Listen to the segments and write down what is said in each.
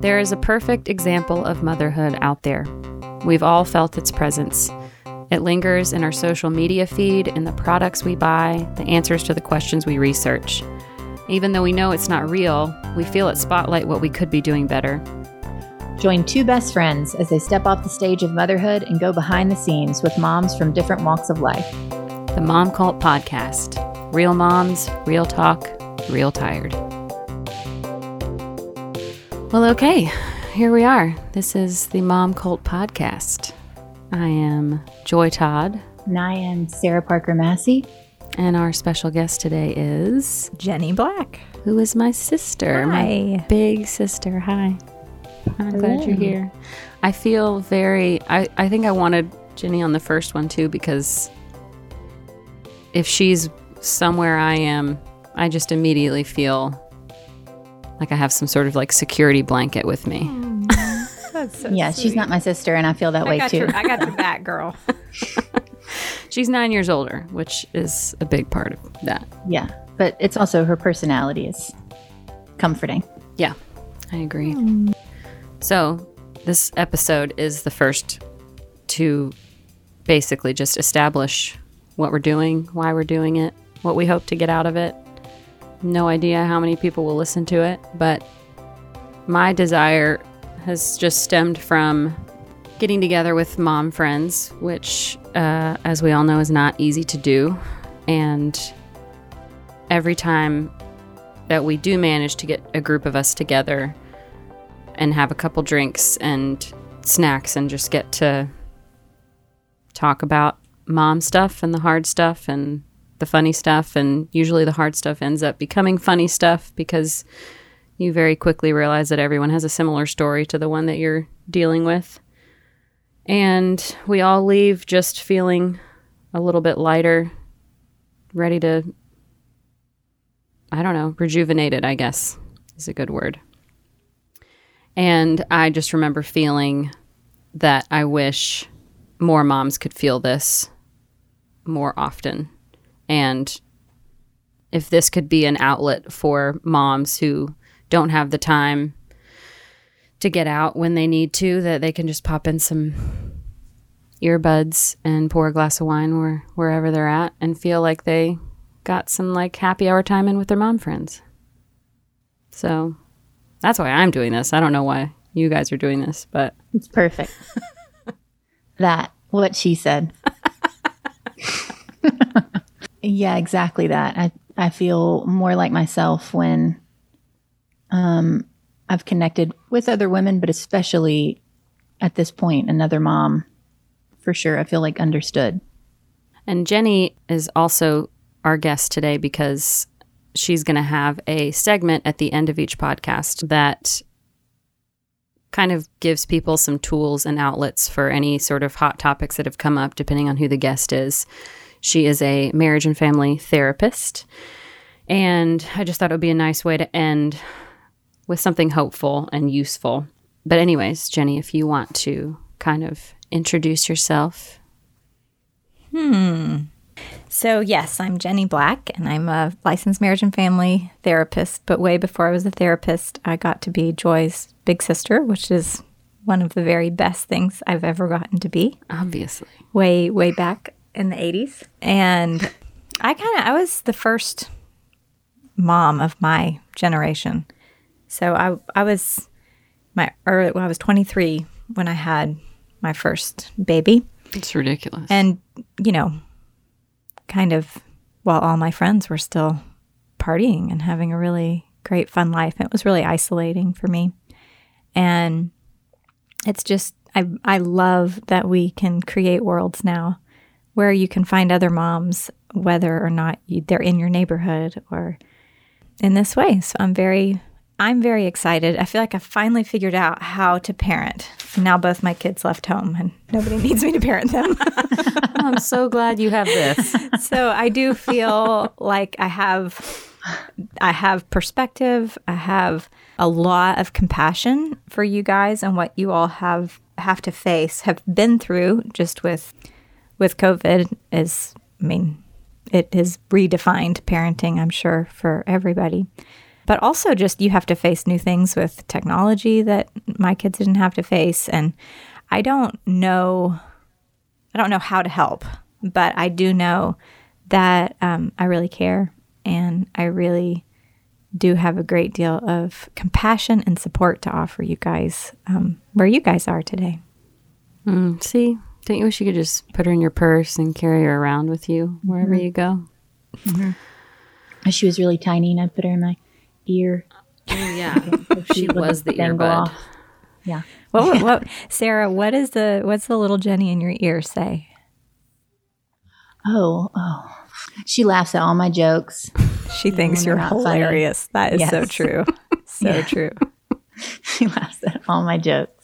There is a perfect example of motherhood out there. We've all felt its presence. It lingers in our social media feed, in the products we buy, the answers to the questions we research. Even though we know it's not real, we feel it spotlight what we could be doing better. Join two best friends as they step off the stage of motherhood and go behind the scenes with moms from different walks of life. The Mom Cult Podcast. Real moms, real talk, real tired. Well, okay, here we are. This is the Mom Cult Podcast. I am Joy Todd, And I am Sarah Parker Massey. and our special guest today is Jenny Black. who is my sister, my big sister. Hi. I'm glad you're here. I feel very I, I think I wanted Jenny on the first one too because if she's somewhere I am, I just immediately feel like I have some sort of like security blanket with me. That's so yeah, she's not my sister, and I feel that I way too. your, I got your back, girl. She's nine years older, which is a big part of that. yeah, but it's also her personality is comforting. Yeah, I agree. So, this episode is the first to basically just establish what we're doing, why we're doing it, what we hope to get out of it. No idea how many people will listen to it, but my desire has just stemmed from getting together with mom friends, which, uh, as we all know, is not easy to do. And every time that we do manage to get a group of us together and have a couple drinks and snacks and just get to talk about mom stuff and the hard stuff and the funny stuff and usually the hard stuff ends up becoming funny stuff because you very quickly realize that everyone has a similar story to the one that you're dealing with and we all leave just feeling a little bit lighter ready to I don't know, rejuvenated, I guess is a good word. And I just remember feeling that I wish more moms could feel this more often. And if this could be an outlet for moms who don't have the time to get out when they need to, that they can just pop in some earbuds and pour a glass of wine where, wherever they're at and feel like they got some like happy hour time in with their mom friends. So that's why I'm doing this. I don't know why you guys are doing this, but It's perfect. that what she said. yeah, exactly that. I I feel more like myself when um I've connected with other women, but especially at this point another mom for sure. I feel like understood. And Jenny is also our guest today because she's going to have a segment at the end of each podcast that kind of gives people some tools and outlets for any sort of hot topics that have come up, depending on who the guest is. She is a marriage and family therapist. And I just thought it would be a nice way to end with something hopeful and useful. But, anyways, Jenny, if you want to kind of introduce yourself Hmm. So, yes, I'm Jenny Black, and I'm a licensed marriage and family therapist. But way before I was a therapist, I got to be Joy's big sister, which is one of the very best things I've ever gotten to be. obviously. way way back in the 80s and i kind of i was the first mom of my generation. So i i was my early well, i was 23 when i had my first baby. It's ridiculous. and you know kind of while all my friends were still partying and having a really great fun life it was really isolating for me. And it's just I I love that we can create worlds now where you can find other moms whether or not you, they're in your neighborhood or in this way. So I'm very I'm very excited. I feel like I finally figured out how to parent. Now both my kids left home and nobody needs me to parent them. I'm so glad you have this. so I do feel like I have I have perspective. I have a lot of compassion for you guys and what you all have have to face, have been through just with with COVID is I mean, it has redefined parenting, I'm sure, for everybody. but also just you have to face new things with technology that my kids didn't have to face. And I don't know, I don't know how to help, but I do know that um, I really care and I really do have a great deal of compassion and support to offer you guys um, where you guys are today. Mm, see, don't you wish you could just put her in your purse and carry her around with you wherever mm-hmm. you go? Mm-hmm. She was really tiny, and I put her in my ear. Oh, yeah. she was the dangle earbud. off. Yeah. What, what, what, Sarah? What is the what's the little Jenny in your ear say? Oh, oh. She laughs at all my jokes. She thinks you're they're not funny. hilarious. That is so true. So Yeah. true. she laughs at all my jokes.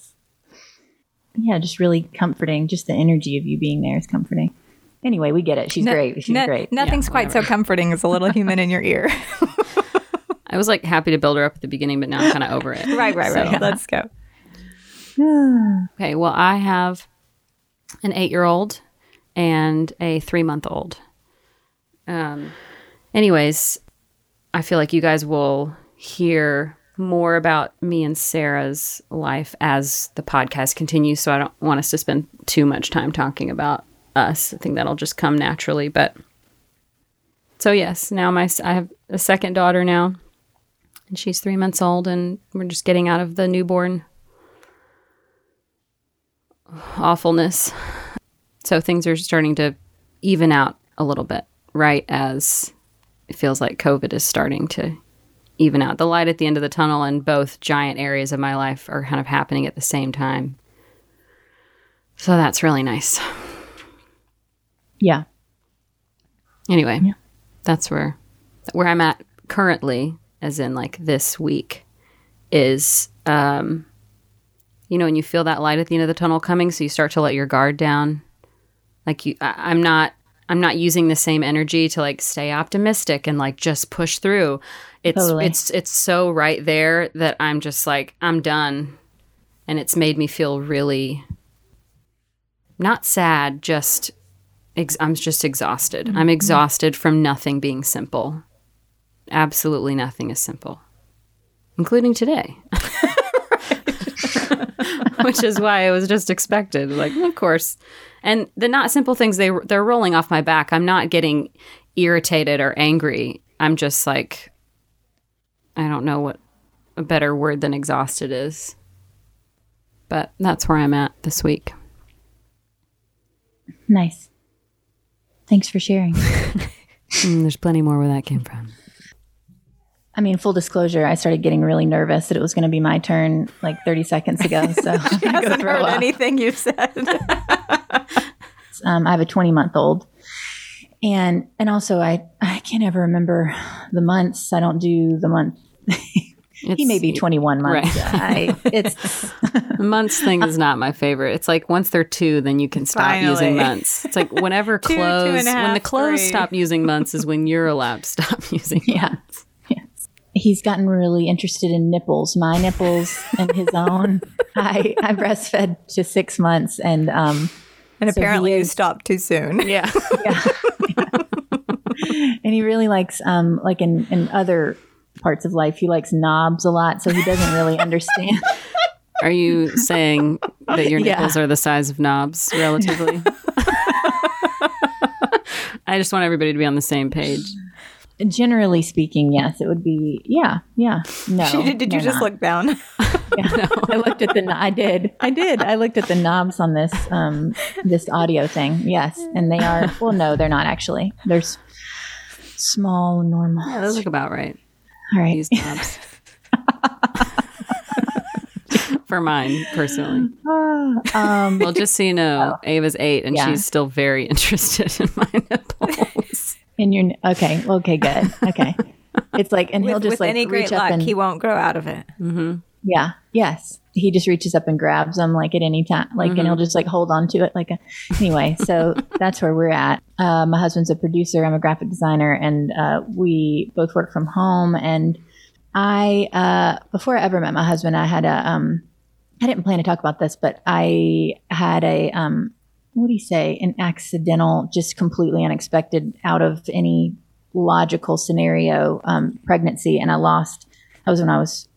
Yeah, just really comforting. Just the energy of you being there is comforting. Anyway, we get it. She's No- great. She's no- great. Nothing's Yeah, quite so comforting as a little human in your ear. I was like happy to build her up at the beginning, but now I'm kind of over it. right, right, right. So- Let's go. Okay, well, I have an eight year old and a three month old. Um, anyways, I feel like you guys will hear more about me and Sarah's life as the podcast continues. So I don't want us to spend too much time talking about us. I think that'll just come naturally. But so, yes, now my I have a second daughter now, and she's three months old, and we're just getting out of the newborn awfulness. So things are starting to even out a little bit, right as it feels like COVID is starting to even out. The light at the end of the tunnel and both giant areas of my life are kind of happening at the same time. So that's really nice. Yeah. Anyway, that's where where I'm at currently, as in like this week, is um you know, when you feel that light at the end of the tunnel coming, so you start to let your guard down. Like you I, I'm not I'm not using the same energy to like stay optimistic and like just push through. It's Totally. it's it's so right there that I'm just like I'm done. And it's made me feel really not sad, just ex- I'm just exhausted. Mm-hmm. I'm exhausted from nothing being simple. Absolutely nothing is simple, including today. Which is why it was just expected. Like, of course. And the not simple things they they're rolling off my back. I'm not getting irritated or angry. I'm just like I don't know what a better word than exhausted is. But that's where I'm at this week. Nice. Thanks for sharing. Mm, there's plenty more where that came from. I mean, full disclosure, I started getting really nervous that it was going to be my turn like 30 seconds ago. So I'm gonna go Hasn't throw heard up. anything you've said. um, I have a 20 month old. And and also I I can't ever remember the months. I don't do the month. he may be 21 months. Right. I, it's The months thing is not my favorite. It's like once they're two, then you can stop using months. It's like whenever Two, two clothes, and a when the clothes three. stop using months is when you're allowed to stop using yeah. months. Yes. He's gotten really interested in nipples, my nipples and his own. I I breastfed to 6 months and um and So he apparently you stopped too soon. Yeah. yeah. and he really likes um like in in other parts of life he likes knobs a lot so he doesn't really understand Are you saying that your Yeah. nipples are the size of knobs relatively? I just want everybody to be on the same page. Generally speaking yes it would be yeah yeah no did did you just not. look down? yeah. i looked at the i did i did i looked at the knobs on this um this audio thing yes and they are well no they're not actually they're s- small and normal Yeah, those look about right. all right These knobs. For mine, personally. um Well, just so you know, Ava's eight and Yeah. she's still very interested in my nipples. And you're okay okay good okay it's like and he'll just with like any reach great up luck, and he won't grow out of it. Yeah. Yes. He just reaches up and grabs them like at any time, like, and he'll just like hold on to it. Like, a, anyway, so that's where we're at. Uh, my husband's a producer. I'm a graphic designer and, uh, we both work from home. And I, uh, before I ever met my husband, I had a, um, I didn't plan to talk about this, but I had a, um, what do you say? An accidental, just completely unexpected out of any logical scenario, um, pregnancy. And I lost that was when I was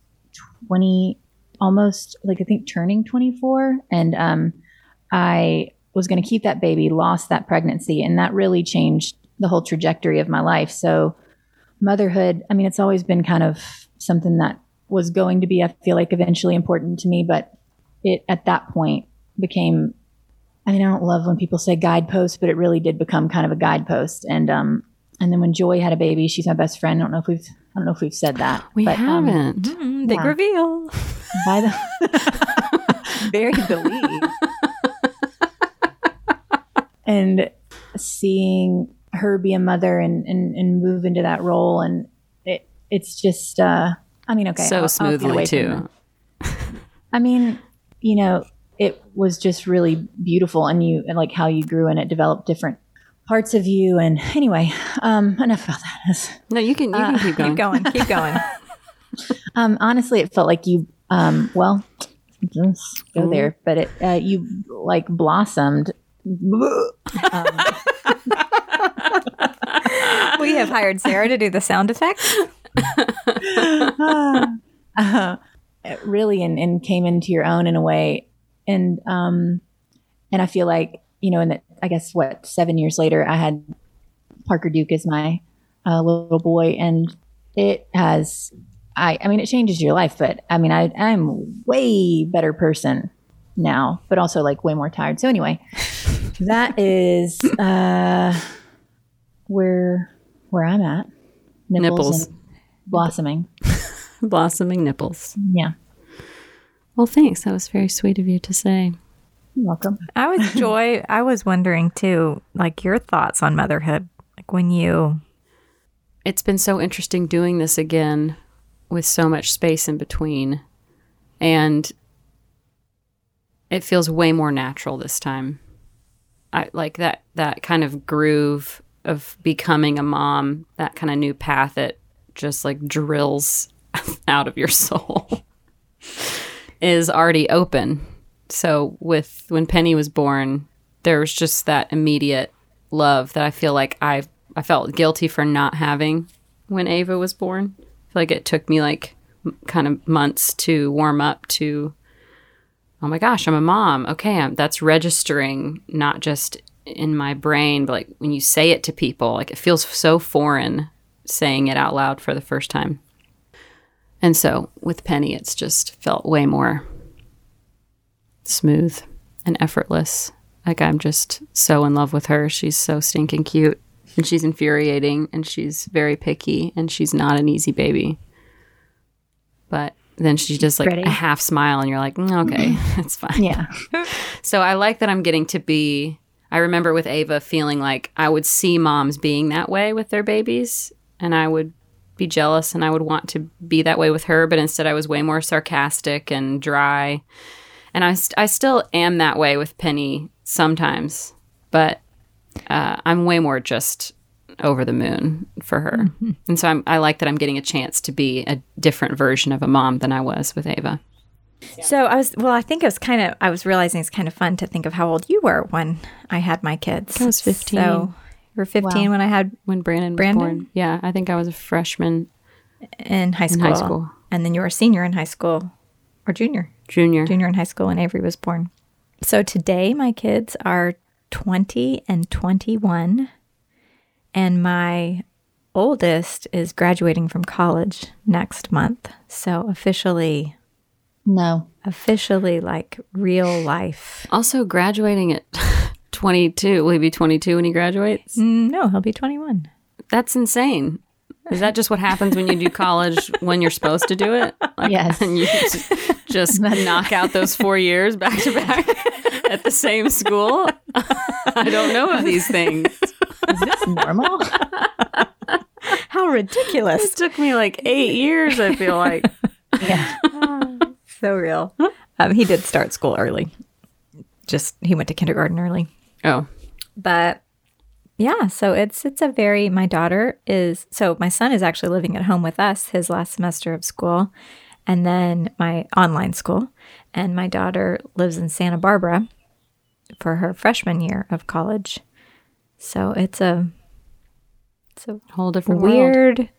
20, almost like I think turning 24. And um, I was going to keep that baby, lost that pregnancy, and that really changed the whole trajectory of my life. So, motherhood, I mean, it's always been kind of something that was going to be, I feel like, eventually important to me, but it at that point became. I mean, I don't love when people say guidepost, but it really did become kind of a guidepost. And um, and then when Joy had a baby, she's my best friend. I don't know if we've I don't know if we've said that. We but, um, haven't. Mm, big Yeah. reveal. by the very believe. and seeing her be a mother and, and, and move into that role and it it's just uh I mean okay so I'll- I'll smoothly too. I mean, you know, it was just really beautiful and you and like how you grew and it developed different parts of you and anyway, um enough about that. No, you can you can keep going. Keep going. Keep going. Um, honestly, it felt like you, um, well, just go Mm-hmm. there, but it, uh, you like blossomed. Um, we have hired Sarah to do the sound effects. uh, really, and, and came into your own in a way. And, um, and I feel like, you know, in the, I guess what, seven years later, I had Parker Duke as my uh, little boy and it has, I, I mean, it changes your life, but I mean, I, I'm way better person now, but also like way more tired. So anyway, that is, uh, where, where I'm at. Nipples. and blossoming. Blossoming nipples. Yeah. Well, thanks. That was very sweet of you to say. You're welcome. I was Joy. I was wondering too, like your thoughts on motherhood, like when you. It's been so interesting doing this again with so much space in between. And it feels way more natural this time. I like that that kind of groove of becoming a mom, that kind of new path that just like drills out of your soul is already open. So with when Penny was born, there was just that immediate love that I feel like I I felt guilty for not having when Ava was born. I feel like it took me like kind of months to warm up to oh my gosh, I'm a mom. Okay, I'm, that's registering not just in my brain, but like when you say it to people, like it feels so foreign saying it out loud for the first time. And so with Penny, it's just felt way more smooth and effortless. Like I'm just so in love with her. She's so stinking cute and she's infuriating and she's very picky and she's not an easy baby. But then she just like pretty. a half smile and you're like, "Mm, okay, that's fine. Yeah. So I like that I'm getting to be. I remember with Ava feeling like I would see moms being that way with their babies, and I would be jealous and I would want to be that way with her, but instead I was way more sarcastic and dry. And I, st- I still am that way with Penny sometimes, but uh, I'm way more just over the moon for her. And so I'm, I like that I'm getting a chance to be a different version of a mom than I was with Ava. So I was, well, I think it was kind of, I was realizing it's kind of fun to think of how old you were when I had my kids. I was 15. So you were 15 Wow. when I had When Brandon was Brandon? born. Yeah, I think I was a freshman, in high school. high school. And then you were a senior in high school or junior, junior. junior in high school when Avery was born. So today my kids are 20 and 21. And my oldest is graduating from college next month. So officially, No. officially like real life. Also graduating at 22. Will he be 22 when he graduates? No, he'll be 21. That's insane. Is that just what happens when you do college when you're supposed to do it? Like, Yes. And you just, just knock out those four years back to back at the same school? I don't know of these things. Is this normal? How ridiculous. It took me like eight years, I feel like. yeah. so real. Um, he did start school early. Just he went to kindergarten early. Oh, But yeah, so it's it's a very my daughter is so my son is actually living at home with us his last semester of school and then my online school and my daughter lives in Santa Barbara for her freshman year of college. So it's a it's a whole different world. weird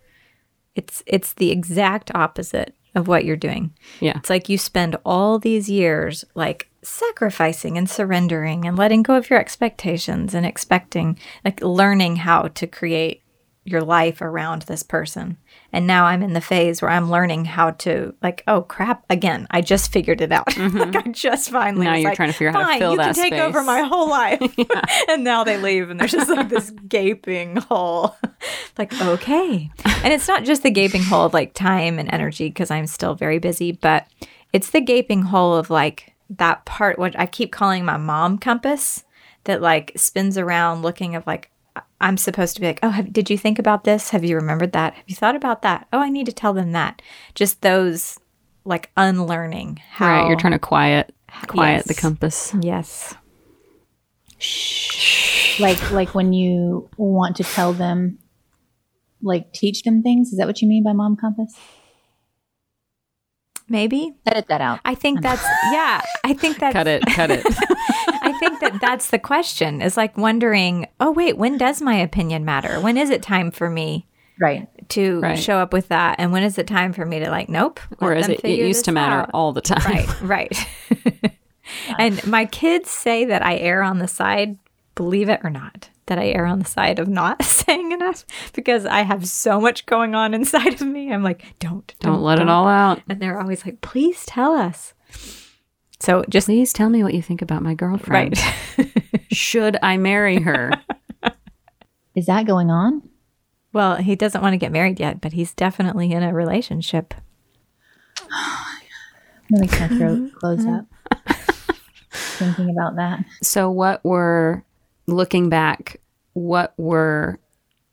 It's it's the exact opposite of what you're doing. Yeah. It's like you spend all these years like sacrificing and surrendering and letting go of your expectations and expecting like learning how to create your life around this person. And now I'm in the phase where I'm learning how to like, oh crap, again, I just figured it out. Mm-hmm. like I just finally Now you're like, trying to figure out how to "Fine, fill you that can take over my whole life. and now they leave and there's just like this gaping hole. like, okay. And it's not just the gaping hole of like time and energy because I'm still very busy, but it's the gaping hole of like that part what I keep calling my mom compass that like spins around looking of like I- I'm supposed to be like, oh, have, did you think about this? Have you remembered that? Have you thought about that? Oh, I need to tell them that. Just those like unlearning how Right. You're trying to quiet quiet the compass. yes Shh. Like like when you want to tell them, like teach them things. Is that what you mean by mom compass? Maybe Edit that out. I think that's yeah. I think that's Cut it. Cut it. I think that that's the question. Is like wondering, oh wait, when does my opinion matter? When is it time for me Right. to Right. show up with that? And when is it time for me to like, nope? or is it, it used to matter out. all the time. Right, right. and my kids say that I err on the side, believe it or not, that I err on the side of not saying enough because I have so much going on inside of me. I'm like, don't, Don't let it all out. And they're always like, please tell us. So just Please tell me what you think about my girlfriend. right. Should I marry her? Is that going on? well, he doesn't want to get married yet, but he's definitely in a relationship. Let me kind of throat close up. Thinking about that. So, what were, looking back, what were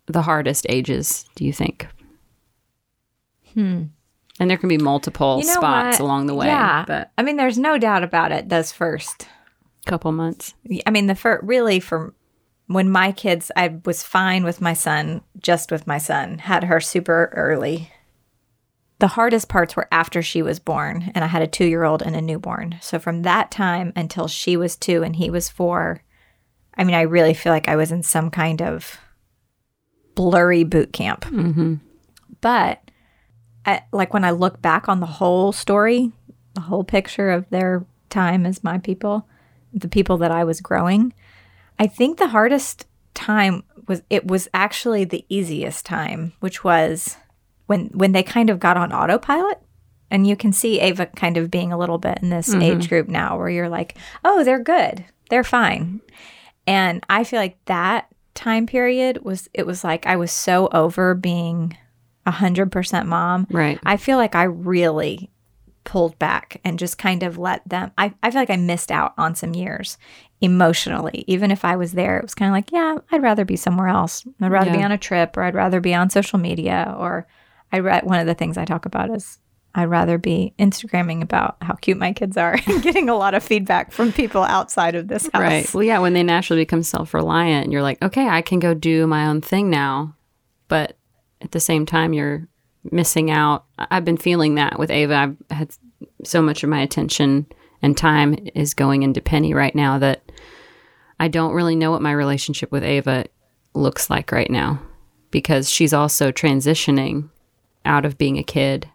the hardest ages, do you think? Hmm. And there can be multiple You know spots what? along the way. Yeah. But I mean, there's no doubt about it. Those first couple months. I mean, the first really from when my kids, I was fine with my son, just with my son, had her super early. The hardest parts were after she was born, and I had a two year old and a newborn. So from that time until she was two and he was four, I mean, I really feel like I was in some kind of blurry boot camp. Mm-hmm. But I, like when I look back on the whole story, the whole picture of their time as my people, the people that I was growing, I think the hardest time was it was actually the easiest time, which was when when they kind of got on autopilot. And you can see Ava kind of being a little bit in this age group now where you're like, "Oh, they're good. They're fine." And I feel like that time period was it was like I was so over being a hundred percent mom. Right. I feel like I really pulled back and just kind of let them I, I feel like I missed out on some years emotionally. Even if I was there, it was kind of like, yeah, I'd rather be somewhere else. I'd rather be on a trip or I'd rather be on social media or I read one of the things I talk about is I'd rather be Instagramming about how cute my kids are and getting a lot of feedback from people outside of this house. Right. Well, yeah, when they naturally become self reliant and you're like, okay, I can go do my own thing now. But at the same time, you're missing out. I've been feeling that with Ava. I've had so much of my attention and time is going into Penny right now that I don't really know what my relationship with Ava looks like right now because she's also transitioning out of being a kid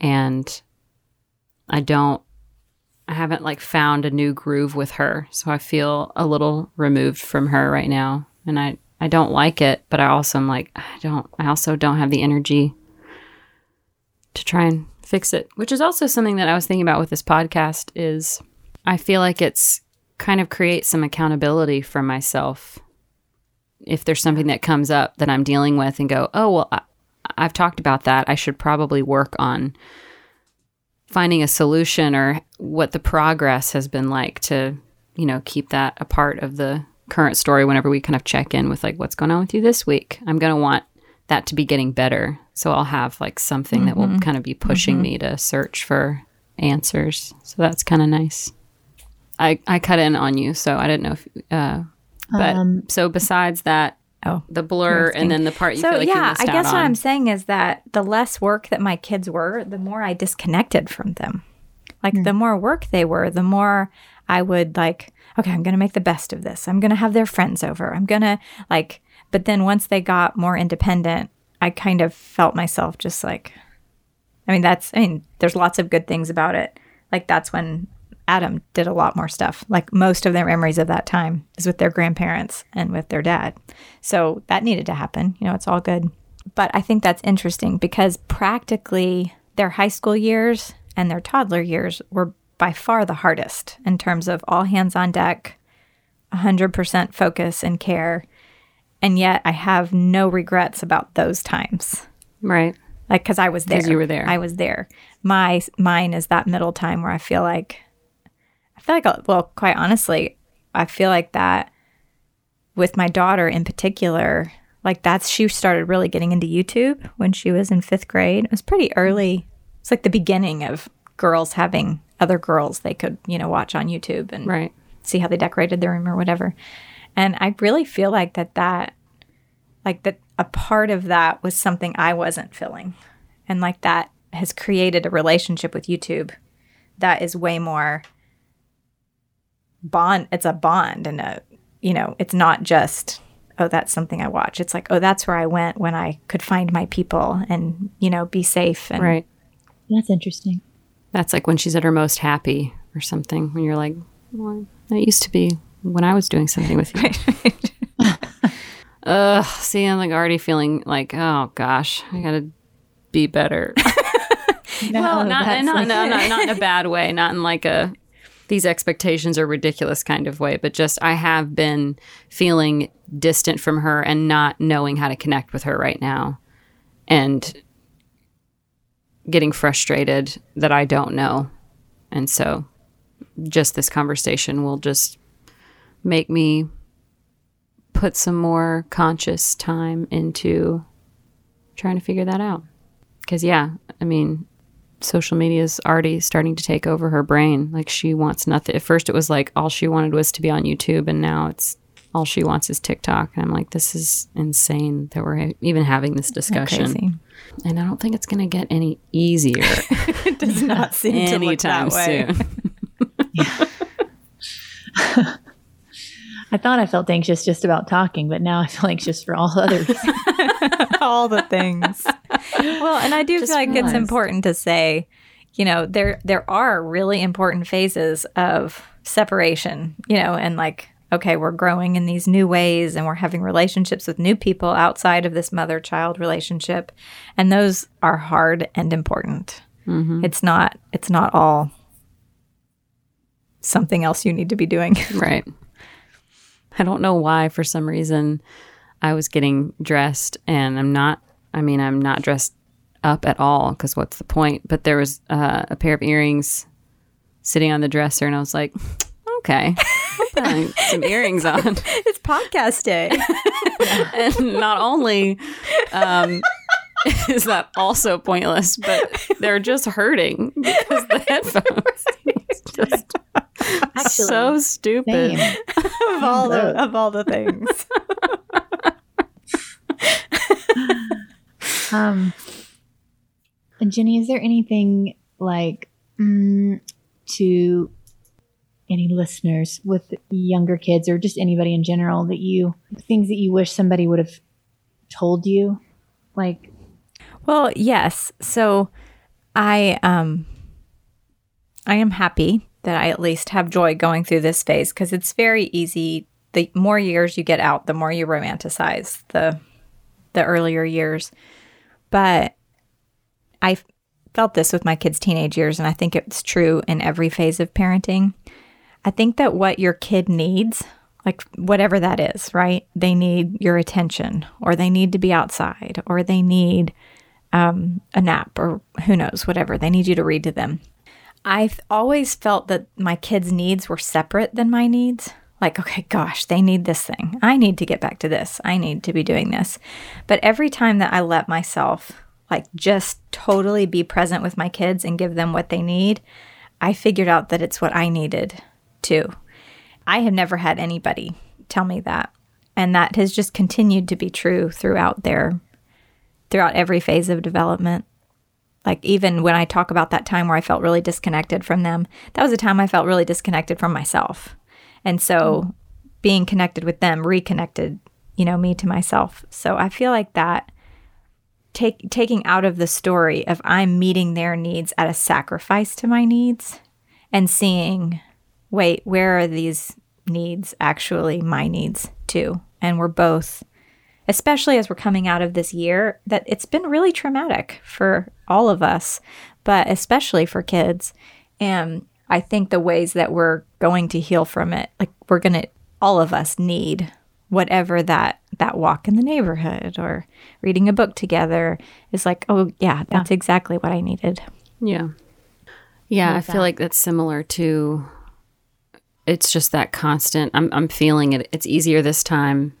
and I don't I haven't like found a new groove with her. So I feel a little removed from her right now. And I, I don't like it, but I also am like, I don't, I also don't have the energy to try and fix it, which is also something that I was thinking about with this podcast is I feel like it's kind of creates some accountability for myself. If there's something that comes up that I'm dealing with and go, oh, well, I, I've talked about that. I should probably work on finding a solution or what the progress has been like to, you know, keep that a part of the current story whenever we kind of check in with like what's going on with you this week. I'm going to want that to be getting better. So I'll have like something that will kind of be pushing me to search for answers. So that's kind of nice. I I cut in on you, so I didn't know if uh but Um, so besides that Oh. the blur and then the part you so feel like yeah, missed I guess out what on. I'm saying is that the less work that my kids were, the more I disconnected from them. Like the hmm. more work they were, the more I would like, okay, I'm going to make the best of this. I'm going to have their friends over. I'm going to like, but then once they got more independent, I I kind of felt myself just like, I mean, that's, I mean, there's lots of good things about it. Like, that's when Adam did a lot more stuff. Like, most of their memories of that time is with their grandparents and with their dad. So that needed to happen. You know, it's all good. But I think that's interesting because practically their high school years and their toddler years were by far the hardest in terms of all hands on deck, 100% focus and care. And yet I have no regrets about those times. Right. Like, cause I was there. you were there. I was there. My, mine is that middle time where I feel like, feel like, well, quite honestly, I feel like that with my daughter in particular, like that's, she started really getting into YouTube when she was in fifth grade. It was pretty mm-hmm. early. It's like the beginning of girls having other girls they could, you know, watch on YouTube and Right. see how they decorated their room or whatever. And I really feel like that that like that a part of that was something I wasn't feeling. And like that has created a relationship with YouTube that is way more bond it's a bond and a you know, it's not just oh that's something I watch. It's like oh that's where I went when I could find my people and you know be safe and Right. That's interesting. That's like when she's at her most happy or something. When you're like, well, that used to be when I was doing something with you. Ugh. See, I'm like already feeling like, oh gosh, I gotta be better. well, not, not, like- no, not, not in a bad way, not in like a these expectations are ridiculous kind of way, but just I have been feeling distant from her and not knowing how to connect with her right now. And getting frustrated that I don't know. And so just this conversation will just make me put some more conscious time into trying to figure that out. Because, yeah, I mean, social media is already starting to take over her brain. Like, she wants nothing. At first, it was like all she wanted was to be on YouTube, and now it's all she wants is TikTok. And I'm like, this is insane that we're even having this discussion. And I don't think it's going to get any easier It does not seem to look anytime that way. soon. I thought I felt anxious just about talking, but now I feel anxious for all other reasons. all the things. Well, and I do Just feel like it's important to say, you know, there there are really important phases of separation, you know, and like okay, we're growing in these new ways and we're having relationships with new people outside of this mother-child relationship, and those are hard and important. Mm-hmm. It's not it's not all something else you need to be doing. right. I don't know why, for some reason, I was getting dressed and I'm not, I mean, I'm not dressed up at all because what's the point? But there was uh, a pair of earrings sitting on the dresser and I was like, okay, I'll put some earrings on. it's podcast day. and not only um, is that also pointless, but they're just hurting because the headphones. Just Actually, so stupid. Of all the of all the things. Um, Jenny, is there anything like mm, to any listeners with younger kids or just anybody in general that you things that you wish somebody would have told you? Like, Well, yes. So I um I am happy that I at least have joy going through this phase because it's very easy. The more years you get out, the more you romanticize the the earlier years. But I felt this with my kids' teenage years, and I think it's true in every phase of parenting. I think that what your kid needs, like whatever that is, right? They need your attention, or they need to be outside, or they need um, a nap, or who knows, whatever. They need you to read to them. I've always felt that my kids' needs were separate than my needs. Like, okay, gosh, they need this thing. I need to get back to this. I need to be doing this. But every time that I let myself, like, just totally be present with my kids and give them what they need, I figured out that it's what I needed too. I have never had anybody tell me that. And that has just continued to be true throughout their throughout every phase of development. Like even when I talk about that time where I felt really disconnected from them, that was a time I felt really disconnected from myself. And so mm. being connected with them reconnected, you know, me to myself. So I feel like that take, taking out of the story of I'm meeting their needs at a sacrifice to my needs and seeing, wait, where are these needs actually my needs too? And we're both, especially as we're coming out of this year, that it's been really traumatic for all of us, but especially for kids. And I think the ways that we're going to heal from it, like we're going to, all of us need whatever that that walk in the neighborhood or reading a book together is like oh yeah that's yeah. exactly what i needed. Yeah. Yeah i feel like that's similar to it's just that constant i'm i'm feeling it it's easier this time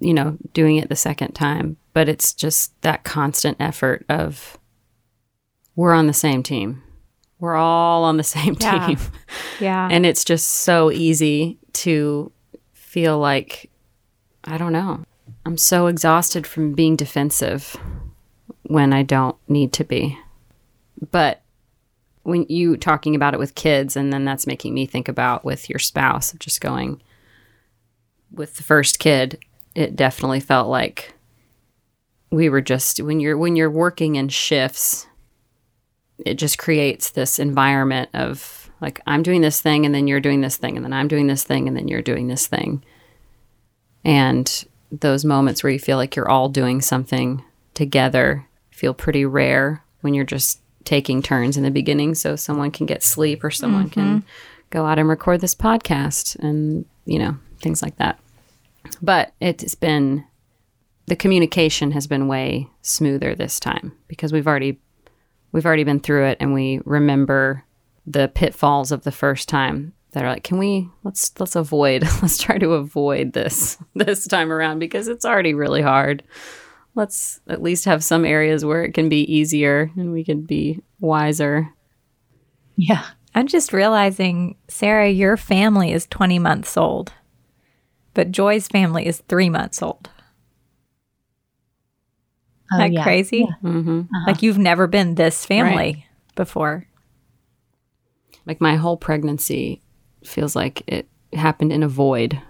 you know doing it the second time but it's just that constant effort of we're on the same team. We're all on the same yeah. team. Yeah. And it's just so easy to feel like I don't know. I'm so exhausted from being defensive when I don't need to be. But when you talking about it with kids and then that's making me think about with your spouse of just going with the first kid, it definitely felt like we were just when you're when you're working in shifts, it just creates this environment of like, I'm doing this thing, and then you're doing this thing, and then I'm doing this thing, and then you're doing this thing. And those moments where you feel like you're all doing something together feel pretty rare when you're just taking turns in the beginning so someone can get sleep or someone mm-hmm. can go out and record this podcast and, you know, things like that. But it's been the communication has been way smoother this time because we've already we've already been through it and we remember the pitfalls of the first time that are like can we let's let's avoid let's try to avoid this this time around because it's already really hard let's at least have some areas where it can be easier and we can be wiser yeah i'm just realizing sarah your family is 20 months old but joy's family is three months old oh, that yeah. crazy yeah. mm-hmm. uh-huh. like you've never been this family right. before like my whole pregnancy feels like it happened in a void.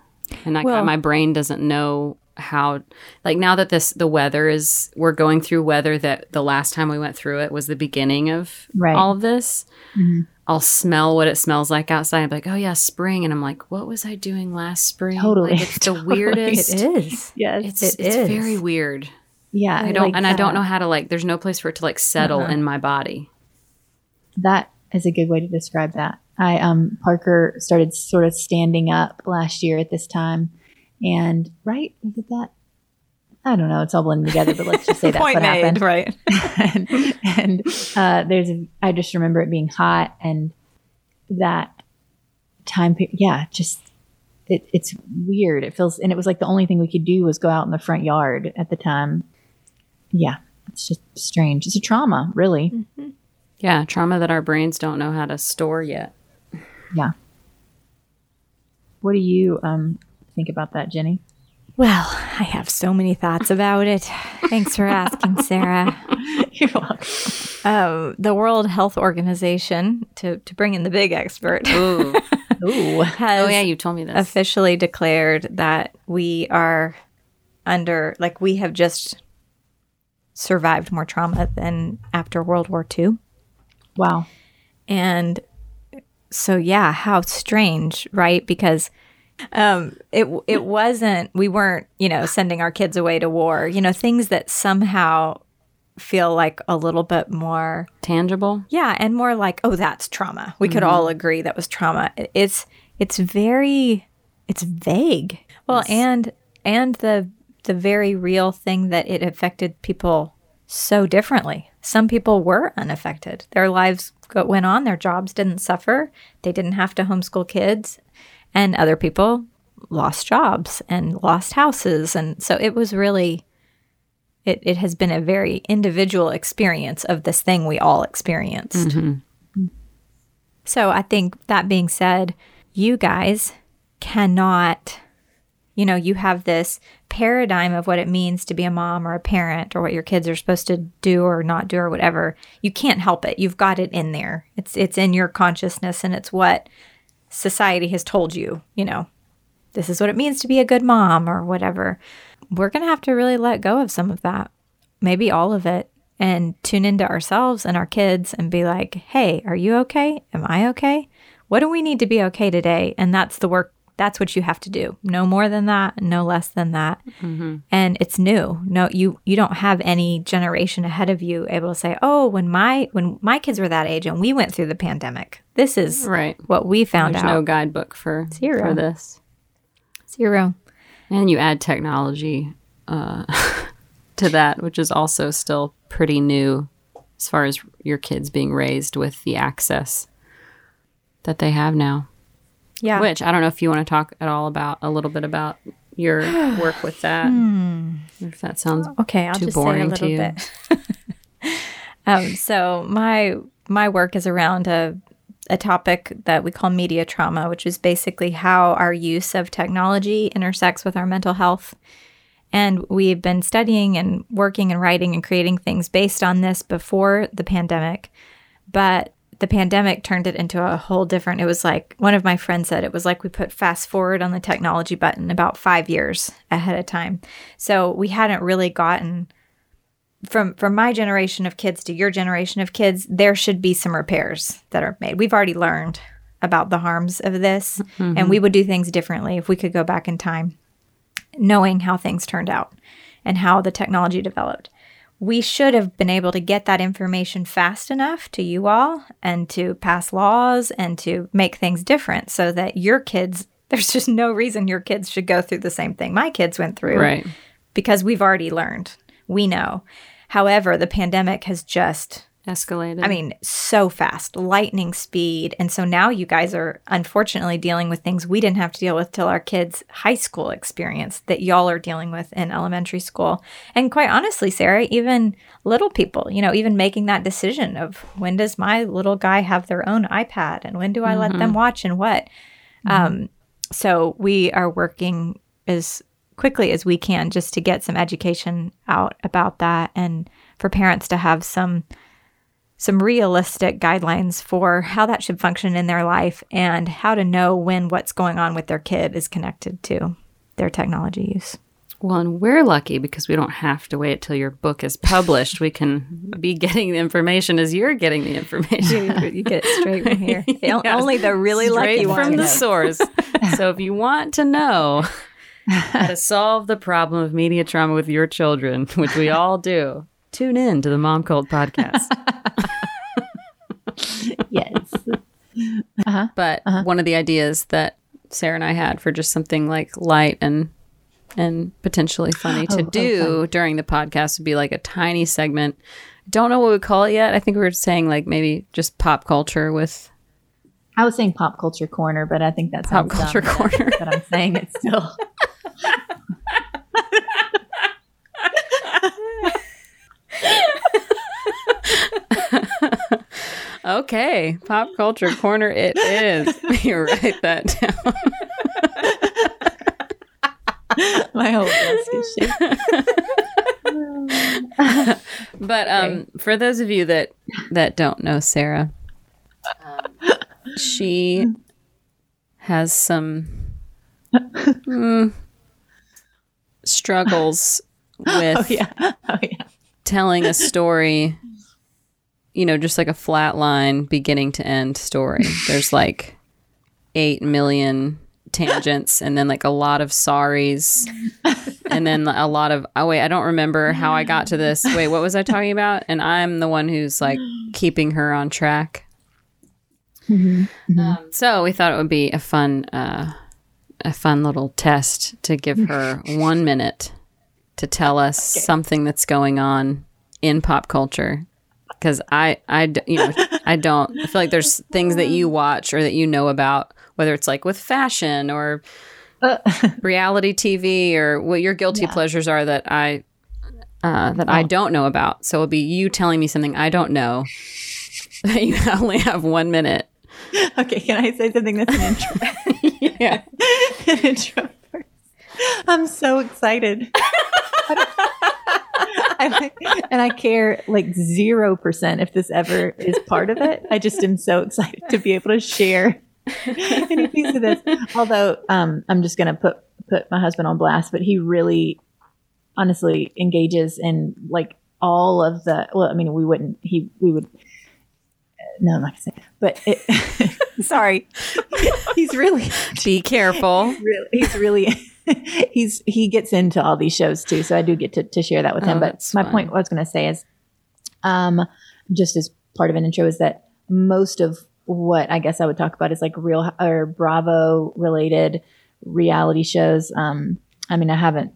And like Well- my brain doesn't know how like now that this the weather is we're going through weather that the last time we went through it was the beginning of Right. all of this. Mhm. I'll smell what it smells like outside. I'm like, oh yeah, spring, and I'm like, what was I doing last spring? Totally. Like, it's the weirdest. it is Yes. It's It it's is. very weird. yeah. I don't like and I don't know how to like. There's no place for it to like settle Uh-huh. in my body. That is a good way to describe that. I um Parker started sort of standing up last year at this time, and right was it that? I don't know. It's all blended together, but let's just say that's Point what made, happened. right and and uh, there's a, I just remember it being hot and that time period. Yeah, just it, it's weird. It feels and it was like the only thing we could do was go out in the front yard at the time. Yeah, it's just strange. It's a trauma, really. Yeah, trauma that our brains don't know how to store yet. Yeah. What do you um think about that, Jenny? well i have so many thoughts about it thanks for asking sarah You're welcome. um, the world health organization to, to bring in the big expert Ooh. Ooh. has oh yeah, you told me this. officially declared that we are under like we have just survived more trauma than after World War II. Wow. And so yeah, how strange, right? Because um it it wasn't we weren't, you know, sending our kids away to war. You know, things that somehow feel like a little bit more Tangible. yeah, and more like, oh, that's trauma. We could all agree that was trauma. It's it's very it's vague. Well, and and the the very real thing that it affected people so differently. Some people were unaffected. Their lives went on, their jobs didn't suffer. They didn't have to homeschool kids, and other people lost jobs and lost houses, and so it was really it, it has been a very individual experience of this thing we all experienced. Mm-hmm. So I think that being said, you guys cannot, you know, you have this paradigm of what it means to be a mom or a parent or what your kids are supposed to do or not do or whatever. You can't help it. You've got it in there. It's it's in your consciousness and it's what society has told you, you know. This is what it means to be a good mom or whatever. We're going to have to really let go of some of that maybe all of it, and tune into ourselves and our kids and be like, hey, are you okay? Am I okay? What do we need to be okay today? And that's the work. That's what you have to do. No more than that, no less than that. Mm-hmm. And it's new. No, you you don't have any generation ahead of you able to say, "Oh, when my when my kids were that age and we went through the pandemic, this is Right. what we found There's out." no guidebook for Zero. for this. Zero. And you add technology uh, to that, which is also still pretty new as far as your kids being raised with the access that they have now. Yeah. Which I don't know if you want to talk at all about a little bit about your work with that. If that sounds Okay, I'll too just say a little bit. um, so my my work is around a a topic that we call media trauma, which is basically how our use of technology intersects with our mental health. And we've been studying and working and writing and creating things based on this before the pandemic. But the pandemic turned it into a whole different it was like one of my friends said it was like we put fast forward on the technology button about 5 years ahead of time. So we hadn't really gotten from from my generation of kids to your generation of kids, there should be some repairs that are made. We've already learned about the harms of this, mm-hmm. and we would do things differently if we could go back in time, knowing how things turned out and how the technology developed. We should have been able to get that information fast enough to you all and to pass laws and to make things different so that your kids, there's just no reason your kids should go through the same thing my kids went through right. because we've already learned. We know. However, the pandemic has just, Escalated. I mean, so fast, lightning speed. And so now you guys are unfortunately dealing with things we didn't have to deal with till our kids' high school experience that y'all are dealing with in elementary school. And quite honestly, Sarah, even little people, you know, even making that decision of when does my little guy have their own iPad and when do I let them watch and what? Um, so we are working as quickly as we can just to get some education out about that and for parents to have some some realistic guidelines for how that should function in their life and how to know when what's going on with their kid is connected to their technology use. Well, and we're lucky because we don't have to wait till your book is published. we can be getting the information as you're getting the information. you get it straight from here. Yes. Only the really Straight lucky from the source. so if you want to know how to solve the problem of media trauma with your children, which we all do, tune in to the Mom Cult podcast. yes. Uh-huh. But uh-huh. one of the ideas that Sarah and I had for just something like light and and potentially funny to Oh, oh, do during the podcast would be like a tiny segment. Don't know what we call it yet. I think we were saying like maybe just pop culture with I was saying pop culture corner, but I think that's Pop culture corner. But I'm saying it still. Okay, pop culture corner it is. you write that down. My whole shaking. But um, for those of you that that don't know Sarah, um, she has some mm, struggles with Oh yeah. Oh yeah. Telling a story. You know, just like a flat line, beginning to end story. There's like eight million tangents, and then like a lot of sorries, and then a lot of oh wait, I don't remember how I got to this. Wait, what was I talking about? And I'm the one who's like keeping her on track. Um, so we thought it would be a fun, uh, a fun little test to give her one minute to tell us something that's going on in pop culture. Because I, I, you know, I don't. I feel like there's things that you watch or that you know about, whether it's like with fashion or reality TV or what your guilty pleasures are that I, uh, that I don't know about. So it'll be you telling me something I don't know. That you only have one minute. Okay, can I say something that's an intro? Yeah. an intro first. I'm so excited. I, and I care like zero percent if this ever is part of it. I just am so excited to be able to share any piece of this. Although um, I'm just going to put put my husband on blast, but he really, honestly, engages in like all of the. Well, I mean, we wouldn't. He we would. No, I'm not gonna say. But it, Sorry. he's really, Be careful. really, he's really, he's he gets into all these shows too. So I do get to, to share that with him. Oh, But my fun. point, what I was going to say is, um, just as part of an intro, is that most of what I guess I would talk about is like real or Bravo related reality shows. Um, I mean, I haven't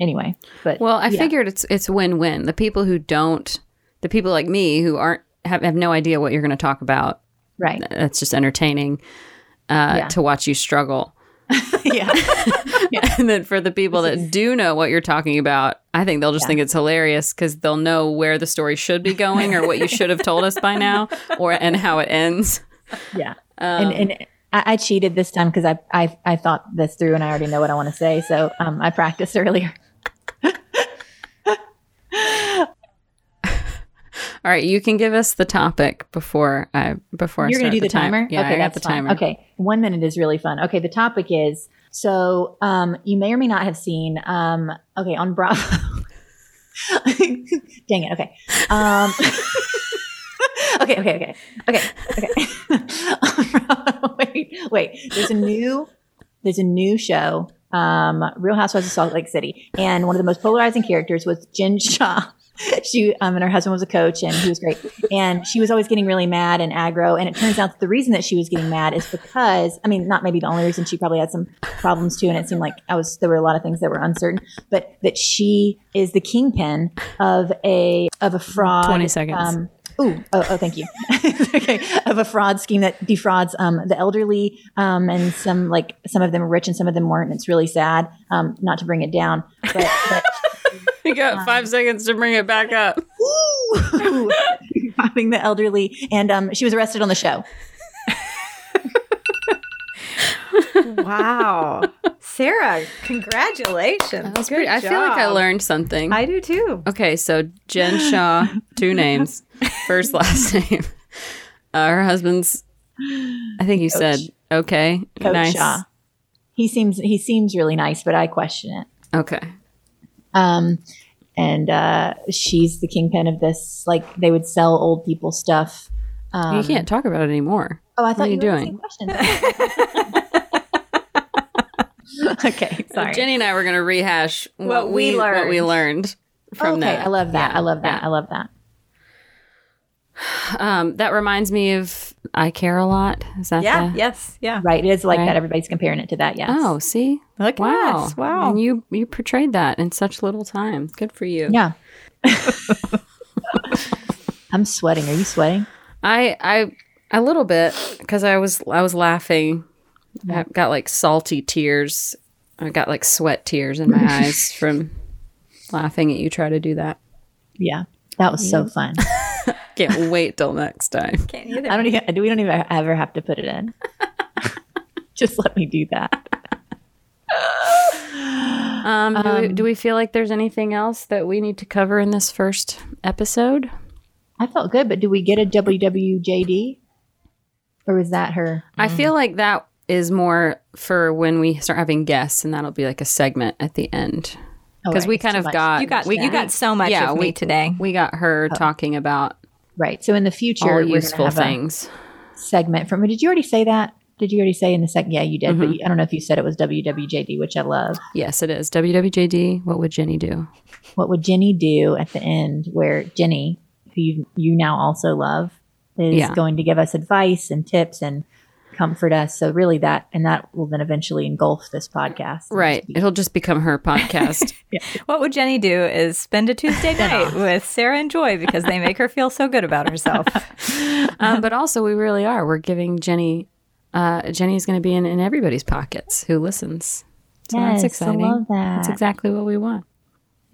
anyway, but Well, I yeah. figured it's it's win-win. The people who don't, the people like me who aren't have, have no idea what you're going to talk about. right, That's just entertaining uh, Yeah. to watch you struggle. yeah, and then for the people that do know what you're talking about, I think they'll just Yeah. think it's hilarious because they'll know where the story should be going or what you should have told us by now, or and how it ends. yeah. Um, and and I, I cheated this time because I, I I thought this through and I already know what I want to say. So um, I practiced earlier. All right, you can give us the topic before I before You're I going to do the, time. timer. Yeah, okay, I got that's the fine. timer. Okay, one minute is really fun. Okay, the topic is so um, you may or may not have seen. Um, okay, on Bravo. Dang it. Okay. Um, okay. Okay. Okay. Okay. Okay. wait. Wait. There's a new. There's a new show. Um, Real Housewives of Salt Lake City, and one of the most polarizing characters was Jen Shah. She um, and her husband was a coach, and he was great. And she was always getting really mad and aggro. And it turns out that the reason that she was getting mad is because, I mean, not maybe the only reason. She probably had some problems too, and it seemed like I was there were a lot of things that were uncertain. But that she is the kingpin of a of a fraud. 20 seconds. Um, Ooh, oh, oh, thank you. okay, of a fraud scheme that defrauds um, the elderly, um, and some like some of them are rich and some of them weren't. And it's really sad. Um, not to bring it down, but, but You got five seconds to bring it back up. Ooh, robbing the elderly, and um, she was arrested on the show. Wow. Sarah, congratulations. That was pretty, I feel like I learned something. I do too. Okay, so Jen Shah, two names, first last name. Uh, her husband's, I think you said okay, Coach nice. Shah. He seems he seems really nice, but I question it. Okay, Um, and uh, she's the kingpin of this. Like they would sell old people stuff. Um, you can't talk about it anymore. Oh, I thought you, you were doing? okay, sorry. Jenny and I were going to rehash what, What we we what we learned. learned from okay, that. I love that. Yeah, I love that. I love that. Um, that reminds me of I care a lot. Is that Yeah. the- Yes. Yeah. Right. It is like Right. that. Everybody's comparing it to that. Yes. Oh, see, Look at wow, us. Wow. And you you portrayed that in such little time. Good for you. Yeah. I'm sweating. Are you sweating? I I a little bit because I was I was laughing. I got like salty tears. I got like sweat tears in my eyes from laughing at you try to do that. Yeah. That was so fun. Can't wait till next time. Can't either. I don't even, we don't even ever have to put it in. Just let me do that. Um, do, we, do we feel like there's anything else that we need to cover in this first episode? I felt good, but do we get a WWJD? Or is that her? I feel like that is more for when we start having guests, and that'll be like a segment at the end Oh, because right, we it's kind too of much. got You got we, you got so much yeah, of we- me today. we got her talking about Right. So in the future, all useful have things. a segment from. Did you already say that? Did you already say in the second? Yeah, you did. But mm-hmm. you, I don't know if you said it was WWJD, which I love. Yes, it is. WWJD, what would Jenny do? What would Jenny do at the end where Jenny, who you, you now also love, is Yeah. going to give us advice and tips and comfort us? So really that, and that will then eventually engulf this podcast. Right. It'll just become her podcast. What would Jenny do is spend a Tuesday night with Sarah and Joy because they make her feel so good about herself. um, but also, we really are. We're giving Jenny, uh, Jenny's going to be in, in everybody's pockets who listens. So Yes, that's I love that. That's exactly what we want.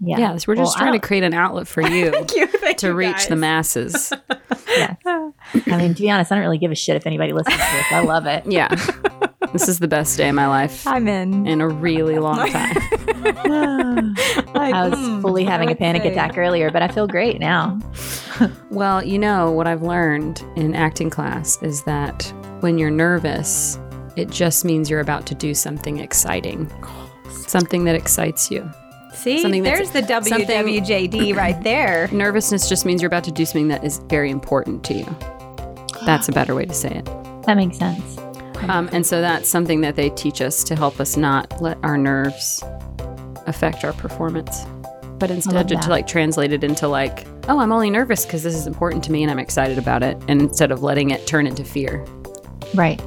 Yeah. Yeah, so we're just Well, trying to create an outlet for you you. Thank to you, reach the masses. Yes. I mean, to be honest, I don't really give a shit if anybody listens to this. I love it. Yeah. this is the best day of my life I'm in. in a really long time. I was hmm. fully having a panic attack earlier, but I feel great now. Well, you know, what I've learned in acting class is that when you're nervous, it just means you're about to do something exciting, something that excites you. See, Something there's the something- WWJD right there. Nervousness just means you're about to do something that is very important to you. That's a better way to say it. That makes sense. Um, and so that's something that they teach us to help us not let our nerves affect our performance, but instead to, to like translate it into like, oh, I'm only nervous because this is important to me and I'm excited about it, and instead of letting it turn into fear. Right.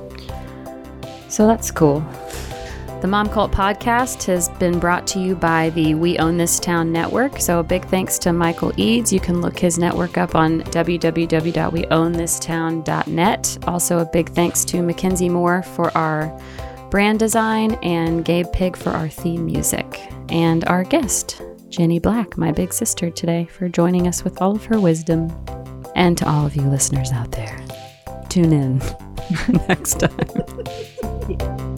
So that's cool. The Mom Cult podcast has been brought to you by the We Own This Town network. So a big thanks to Michael Eads. You can look his network up on www.weownthistown.net. Also a big thanks to Mackenzie Moore for our brand design and Gabe Pig for our theme music. And our guest, Jenny Black, my big sister today, for joining us with all of her wisdom. And to all of you listeners out there, tune in next time.